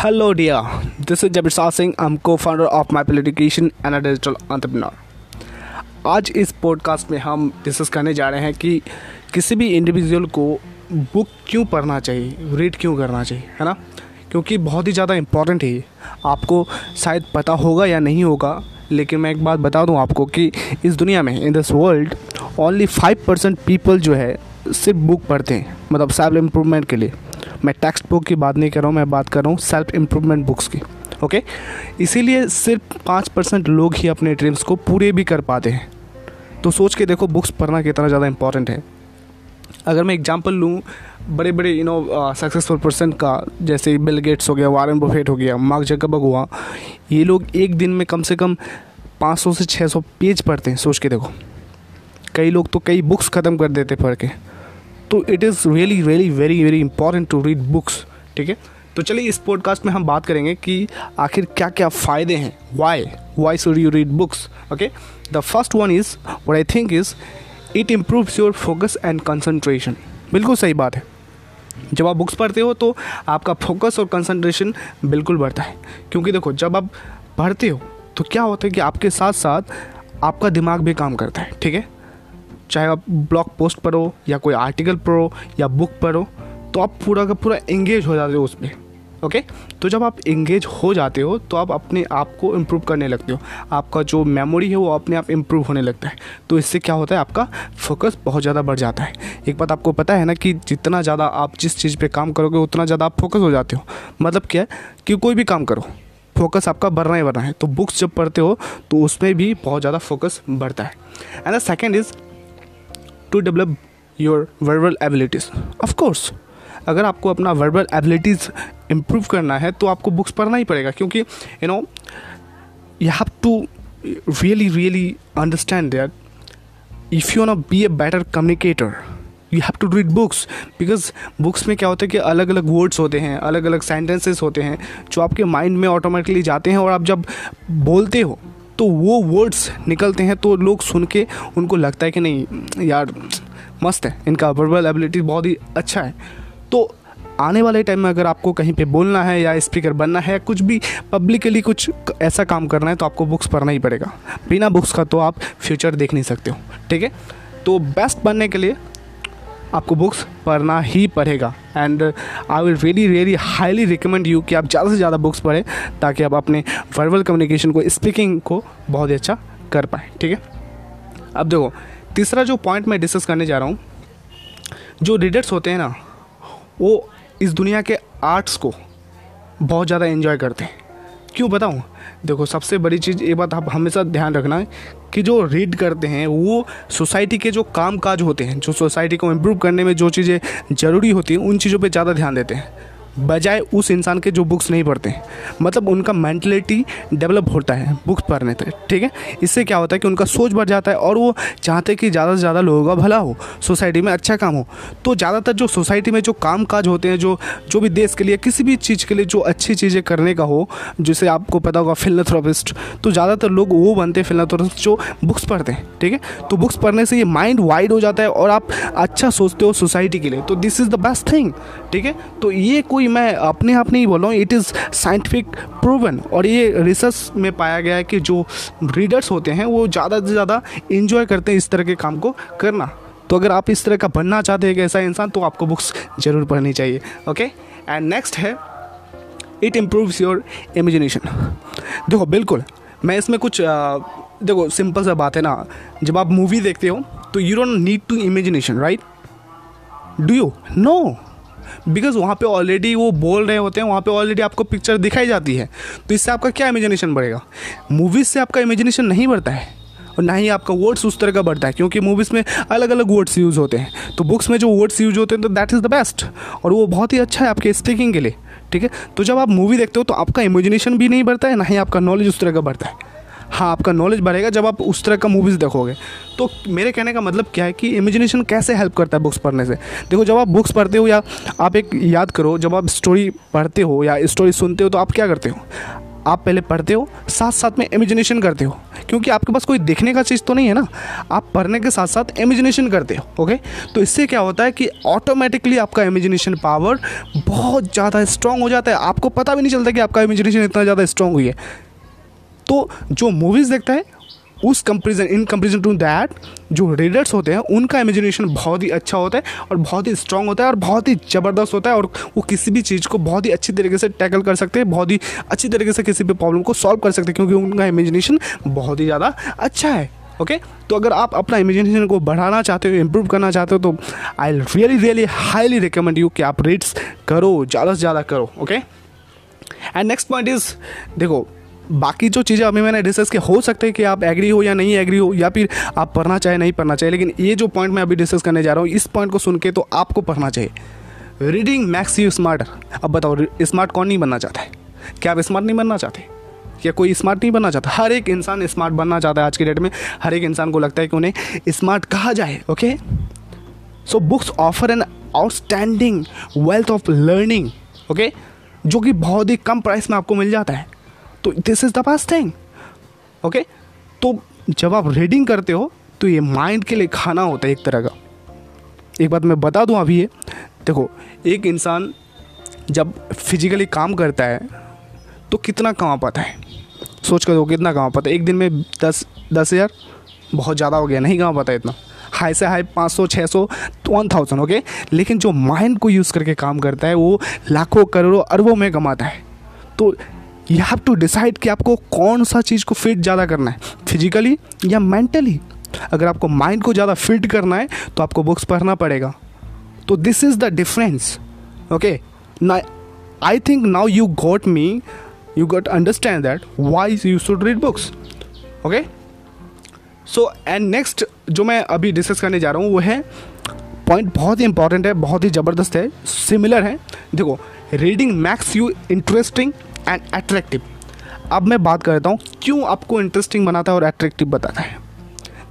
Hello dear, this is Jabir Singh. I'm co-founder of My Education and a digital entrepreneur. आज इस podcast में हम discuss करने जा रहे हैं कि किसी भी इंडिविजुअल को बुक क्यों पढ़ना चाहिए रीड क्यों करना चाहिए है ना क्योंकि बहुत ही ज़्यादा इंपॉर्टेंट है आपको शायद पता होगा या नहीं होगा लेकिन मैं एक बात बता दूँ आपको कि इस दुनिया में in this world only five percent people जो है सिर्फ़ बुक पढ़ते हैं मतलब सेल्फ इम्प्रूवमेंट के लिए मैं टेक्स्ट बुक की बात नहीं कर रहा हूँ, मैं बात कर रहा हूँ सेल्फ इम्प्रूवमेंट बुक्स की ओके इसीलिए सिर्फ़ पाँच परसेंट लोग ही अपने ड्रीम्स को पूरे भी कर पाते हैं। तो सोच के देखो बुक्स पढ़ना कितना ज़्यादा इंपॉर्टेंट है। अगर मैं एग्जांपल लूँ बड़े बड़े यू नो सक्सेसफुल पर्सन का, जैसे बिल गेट्स हो गया वारन बुफेट हो गया मार्क जकबर्ग हुआ, ये लोग एक दिन में कम से कम 500 से 600 पेज पढ़ते हैं, सोच के देखो। कई लोग तो कई बुक्स ख़त्म कर देते पढ़ के। तो it is really really very very important to read books ठीक है? तो चलिए इस पॉडकास्ट में हम बात करेंगे कि आखिर क्या क्या फ़ायदे हैं। Why why should you read books okay the first one is what I think is it improves your focus and concentration बिल्कुल सही बात है। जब आप बुक्स पढ़ते हो तो आपका फोकस और कंसंट्रेशन बिल्कुल बढ़ता है। क्योंकि देखो, जब आप पढ़ते हो तो क्या होता है कि आपके साथ साथ आपका दिमाग भी काम करता है, ठीक है? चाहे आप ब्लॉग पोस्ट पढ़ो या कोई आर्टिकल पढ़ो या बुक पढ़ो तो आप पूरा का पूरा एंगेज हो जाते हो उस पर ओके तो जब आप इंगेज हो जाते हो तो आप अपने आप को इम्प्रूव करने लगते हो। आपका जो मेमोरी है, वो अपने आप इम्प्रूव होने लगता है। तो इससे क्या होता है, आपका फोकस बहुत ज़्यादा बढ़ जाता है। एक बात आपको पता है ना कि जितना ज़्यादा आप जिस चीज़ पे काम करोगे, उतना ज़्यादा आप फोकस हो जाते हो। मतलब क्या है कि कोई भी काम करो फोकस आपका बढ़ना ही बढ़ना है। तो बुक्स जब पढ़ते हो तो उसमें भी बहुत ज़्यादा फोकस बढ़ता है। And the second is to develop your verbal abilities of course अगर आपको अपना वर्बल एबिलिटीज़ इम्प्रूव करना है तो आपको बुक्स पढ़ना ही पड़ेगा, क्योंकि you know you have to really really understand that if you know be a better communicator you have to read books because books में क्या होता है कि अलग अलग वर्ड्स होते हैं अलग अलग सेंटेंसेस होते हैं, जो आपके माइंड में ऑटोमेटिकली जाते हैं और आप जब बोलते हो तो वो वर्ड्स निकलते हैं तो लोग सुन के उनको लगता है कि नहीं, यार, मस्त है, इनका वर्बल एबिलिटी बहुत ही अच्छा है। तो आने वाले टाइम में अगर आपको कहीं पे बोलना है या स्पीकर बनना है कुछ भी पब्लिकली कुछ ऐसा काम करना है तो आपको बुक्स पढ़ना ही पड़ेगा। बिना बुक्स का तो आप फ्यूचर देख नहीं सकते हो, ठीक है? तो बेस्ट बनने के लिए आपको बुक्स पढ़ना ही पड़ेगा। And I will really really highly recommend you कि आप ज़्यादा से ज़्यादा बुक्स पढ़ें, ताकि आप अपने वर्बल कम्युनिकेशन को स्पीकिंग को बहुत ही अच्छा कर पाएँ, ठीक है? अब देखो, तीसरा जो पॉइंट मैं डिस्कस करने जा रहा हूँ, जो रीडर्स होते हैं ना, वो इस दुनिया के आर्ट्स को बहुत ज़्यादा इन्जॉय करते हैं। क्यों बताऊँ? देखो, सबसे बड़ी चीज़, ये बात आप हमेशा ध्यान रखना है कि जो रीड करते हैं, वो सोसाइटी के जो काम काज होते हैं, जो सोसाइटी को इम्प्रूव करने में जो चीज़ें ज़रूरी होती हैं, उन चीज़ों पर ज़्यादा ध्यान देते हैं। बजाय उस इंसान के जो बुक्स नहीं पढ़ते मतलब उनका मैंटलिटी डेवलप होता है बुक्स पढ़ने से, ठीक है? इससे क्या होता है कि उनका सोच बढ़ जाता है और वो चाहते हैं कि ज़्यादा से ज़्यादा लोगों का भला हो सोसाइटी में अच्छा काम हो। तो ज़्यादातर जो सोसाइटी में जो काम काज होते हैं, जो जो भी देश के लिए, किसी भी चीज़ के लिए जो अच्छी चीज़ें करने का हो, जिसे आपको पता होगा फिल्नथ्रोपिस्ट तो ज़्यादातर लोग वो बनते हैं फिल्नथ्रोपिस्ट जो बुक्स पढ़ते हैं, ठीक है? तो बुक्स पढ़ने से ये माइंड वाइड हो जाता है और आप अच्छा सोचते हो सोसाइटी के लिए। तो this is the best thing ठीक है? तो ये कोई मैं अपने आप नहीं बोल रहा हूँ इट इज़ साइंटिफिक प्रूवन और ये रिसर्च में पाया गया है कि जो रीडर्स होते हैं वो ज़्यादा से ज़्यादा इन्जॉय करते हैं इस तरह के काम को करना। तो अगर आप इस तरह का बनना चाहते हैं ऐसा इंसान तो आपको बुक्स ज़रूर पढ़नी चाहिए ओके एंड नेक्स्ट है इट इम्प्रूव्स योर इमेजिनेशन देखो बिल्कुल मैं इसमें कुछ आ, देखो सिंपल सा बात है ना। जब आप मूवी देखते हो तो you don't need to imagination right do you know because वहाँ पे ऑलरेडी वो बोल रहे होते हैं, वहाँ पे ऑलरेडी आपको पिक्चर दिखाई जाती है। तो इससे आपका क्या इमेजिनेशन बढ़ेगा? मूवीज़ से आपका इमेजिनेशन नहीं बढ़ता है। और ना ही आपका वर्ड्स उस तरह का बढ़ता है, क्योंकि मूवीज़ में अलग अलग वर्ड्स यूज़ होते हैं। तो बुक्स में जो वर्ड्स यूज़ होते हैं तो दैट इज़ द बेस्ट और वो बहुत ही अच्छा है आपके स्पीकिंग के लिए, ठीक है? तो जब आप मूवी देखते हो तो आपका इमेजिनेशन भी नहीं बढ़ता है, ना ही आपका नॉलेज उस तरह का बढ़ता है। हाँ आपका नॉलेज बढ़ेगा जब आप उस तरह का मूवीज़ देखोगे। तो मेरे कहने का मतलब क्या है कि इमेजिनेशन कैसे हेल्प करता है बुक्स पढ़ने से? देखो, जब आप बुक्स पढ़ते हो या आप एक याद करो, जब आप स्टोरी पढ़ते हो या स्टोरी सुनते हो तो आप क्या करते हो? आप पहले पढ़ते हो साथ साथ में इमेजिनेशन करते हो। क्योंकि आपके पास कोई देखने का चीज़ तो नहीं है ना। आप पढ़ने के साथ साथ इमेजिनेशन करते हो ओके तो इससे क्या होता है कि ऑटोमेटिकली आपका इमेजिनेशन पावर बहुत ज़्यादा स्ट्रांग हो जाता है। आपको पता भी नहीं चलता कि आपका इमेजिनेशन इतना ज़्यादा स्ट्रांग हुई है। तो जो मूवीज़ देखता है, उस comparison in comparison to that जो रीडर्स होते हैं, उनका इमेजिनेशन बहुत ही अच्छा होता है और बहुत ही स्ट्रांग होता है और बहुत ही ज़बरदस्त होता है और वो किसी भी चीज़ को बहुत ही अच्छी तरीके से टैकल कर सकते हैं, बहुत ही अच्छी तरीके से किसी भी प्रॉब्लम को सॉल्व कर सकते हैं, क्योंकि उनका इमेजिनेशन बहुत ही ज़्यादा अच्छा है ओके okay? तो अगर आप अपना इमेजिनेशन को बढ़ाना चाहते हो इम्प्रूव करना चाहते हो तो I really really highly recommend you कि आप रीड्स करो, ज़्यादा से ज़्यादा करो okay and next point is देखो बाकी जो चीज़ें अभी मैंने डिस्कस किया हो सकते हैं कि आप एग्री हो या नहीं एग्री हो, या फिर आप पढ़ना चाहे, नहीं पढ़ना चाहिए लेकिन ये जो पॉइंट मैं अभी डिस्कस करने जा रहा हूँ, इस पॉइंट को सुन के तो आपको पढ़ना चाहिए। रीडिंग मैक्स यू स्मार्टर अब बताओ स्मार्ट कौन नहीं बनना चाहता है? क्या आप स्मार्ट नहीं बनना चाहते? या कोई स्मार्ट नहीं बनना चाहता? हर एक इंसान स्मार्ट बनना चाहता है आज की डेट में। हर एक इंसान को लगता है कि उन्हें स्मार्ट कहा जाए okay so books offer an outstanding wealth of learning okay जो कि बहुत ही कम प्राइस में आपको मिल जाता है। तो this is the pass thing okay तो जब आप रीडिंग करते हो तो ये माइंड के लिए खाना होता है एक तरह का। एक बात मैं बता दूँ अभी ये। देखो, एक इंसान जब फिजिकली काम करता है तो कितना कमा पाता है? सोच कर दो कितना कमा पाता है। एक दिन में दस दस हज़ार, बहुत ज़्यादा हो गया, नहीं कमा पाता इतना। हाई से हाई पाँच सौ छः सौ वन थाउज़ेंड ओके लेकिन जो माइंड को यूज़ करके काम करता है, वो लाखों, करोड़ों अरबों में कमाता है। तो यू हैव टू डिसाइड कि आपको कौन सा चीज़ को फिट ज़्यादा करना है फिजिकली या मेंटली अगर आपको माइंड को ज़्यादा फिट करना है तो आपको बुक्स पढ़ना पड़ेगा। तो this is the difference okay ना I think now you got me you got understand that why you should read books okay so and next जो मैं अभी डिस्कस करने जा रहा हूँ, वो है पॉइंट बहुत ही इंपॉर्टेंट है, बहुत ही ज़बरदस्त है सिमिलर है। देखो reading makes you interesting and attractive अब मैं बात करता हूँ, क्यों आपको इंटरेस्टिंग बनाता है और अट्रैक्टिव बताता है?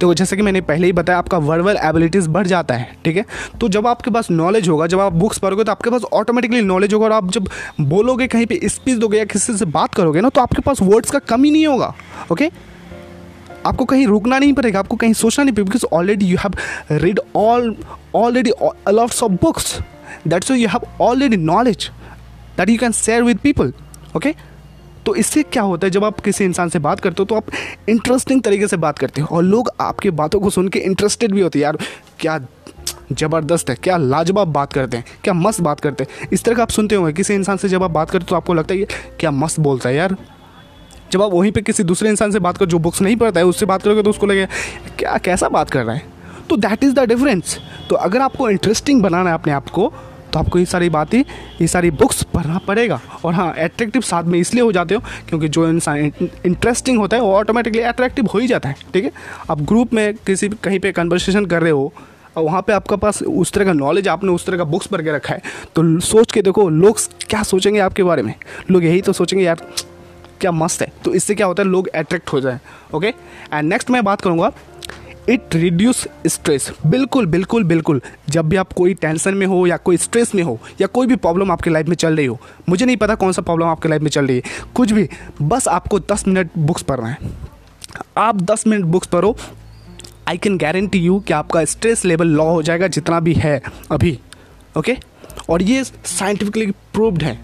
तो जैसे कि मैंने पहले ही बताया, आपका वर्बल एबिलिटीज़ बढ़ जाता है, ठीक है? तो जब आपके पास नॉलेज होगा, जब आप बुक्स पढ़ोगे तो आपके पास ऑटोमेटिकली नॉलेज होगा और आप जब बोलोगे, कहीं पे स्पीच दोगे या किसी से बात करोगे ना तो आपके पास वर्ड्स का कमी नहीं होगा ओके आपको कहीं रुकना नहीं पड़ेगा, आपको कहीं सोचना नहीं पड़ेगा because already you have read all already a lots of books that's you have already knowledge that you can share with people okay तो इससे क्या होता है, जब आप किसी इंसान से बात करते हो तो आप इंटरेस्टिंग तरीके से बात करते हो। और लोग आपकी बातों को सुन के इंटरेस्टेड भी होते हैं, यार, क्या ज़बरदस्त है, क्या लाजवाब बात करते हैं, क्या मस्त बात करते हैं। इस तरह का आप सुनते होंगे, किसी इंसान से जब आप बात करते हो तो आपको लगता है क्या मस्त बोलता है यार। जब आप वहीं पे किसी दूसरे इंसान से बात करो, जो बुक्स नहीं पढ़ता है, उससे बात करोगे तो उसको लगे, क्या, कैसा बात कर रहा है? तो दैट इज़ द डिफरेंस तो अगर आपको इंटरेस्टिंग बनाना है अपने आप को तो आपको ये सारी बातें, ये सारी बुक्स पढ़ना पड़ेगा। और हाँ एट्रैक्टिव साथ में इसलिए हो जाते हो क्योंकि जो इंसान इंटरेस्टिंग होता है, वो ऑटोमेटिकली एट्रैक्टिव हो ही जाता है, ठीक है? आप ग्रुप में किसी कहीं पर कन्वर्सेशन कर रहे हो, और वहाँ पे आपका पास उस तरह का नॉलेज आपने उस तरह का बुक्स पढ़ के रखा है तो सोच के देखो, लोग क्या सोचेंगे आपके बारे में? लोग यही तो सोचेंगे, यार, क्या मस्त है। तो इससे क्या होता है, लोग अट्रैक्ट हो जाए ओके एंड नेक्स्ट मैं बात करूँगा इट रिड्यूस स्ट्रेस बिल्कुल बिल्कुल बिल्कुल। जब भी आप कोई टेंशन में हो या कोई स्ट्रेस में हो या कोई भी प्रॉब्लम आपके लाइफ में चल रही हो, मुझे नहीं पता कौन सा प्रॉब्लम आपके लाइफ में चल रही है। कुछ भी, बस आपको दस मिनट बुक्स पढ़ना है। आप दस मिनट बुक्स पढ़ो। आई कैन गारंटी यू कि आपका स्ट्रेस लेवल लो हो जाएगा जितना भी है अभी ओके और ये साइंटिफिकली प्रूव्ड है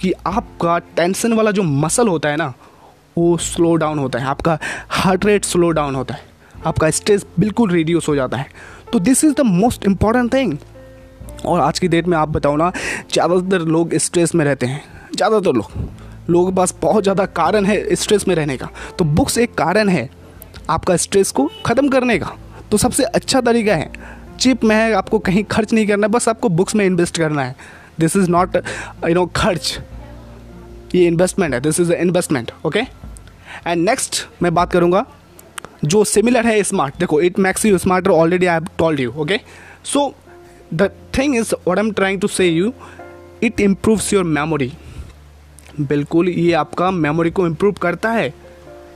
कि आपका टेंशन वाला जो मसल होता है ना, वो स्लो डाउन होता है। आपका हार्ट रेट स्लो डाउन होता है। आपका स्ट्रेस बिल्कुल रिड्यूस हो जाता है। तो this is the most important thing और आज की डेट में आप बताओ ना, ज़्यादातर लोग स्ट्रेस में रहते हैं। ज़्यादातर लोग। लोगों के पास बहुत ज़्यादा कारण है स्ट्रेस में रहने का। तो बुक्स एक कारण है आपका स्ट्रेस को ख़त्म करने का। तो सबसे अच्छा तरीका है चिप में है, आपको कहीं खर्च नहीं करना, बस आपको बुक्स में इन्वेस्ट करना है। This is not you know खर्च। ये इन्वेस्टमेंट है। This is a investment okay and next मैं बात करूँगा जो सिमिलर है स्मार्ट देखो it makes you smart already I have told you okay so the thing is I am trying to say you it improves your memory बिल्कुल, ये आपका memory को इम्प्रूव करता है।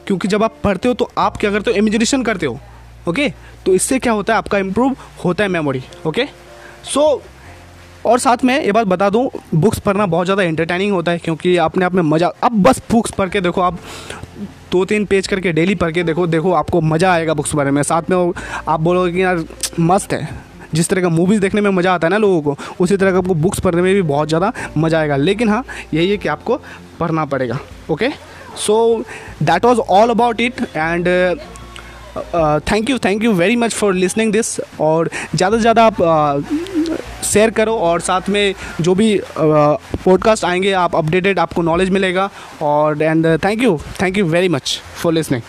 क्योंकि जब आप पढ़ते हो तो आप क्या करते हो? इमेजिनेशन करते हो ओके okay? तो इससे क्या होता है? आपका इम्प्रूव होता है मेमोरी ओके सो और साथ में ये बात बता दूँ बुक्स पढ़ना बहुत ज़्यादा इंटरटेनिंग होता है क्योंकि अपने आप में मज़ा, अब बस बुक्स पढ़ के देखो, आप दो तीन पेज करके डेली पढ़ के देखो देखो आपको मज़ा आएगा बुक्स पढ़ने में। साथ में आप बोलोगे कि यार, मस्त है। जिस तरह का मूवीज़ देखने में मज़ा आता है ना लोगों को, उसी तरह का आपको बुक्स पढ़ने में भी बहुत ज़्यादा मज़ा आएगा। लेकिन हाँ यही है कि आपको पढ़ना पड़ेगा okay so that was all about it and thank you thank you very much for listening this और ज़्यादा से ज़्यादा आप शेयर करो और साथ में जो भी पॉडकास्ट आएँगे, आप अपडेटेड आपको नॉलेज मिलेगा और and thank you thank you very much for listening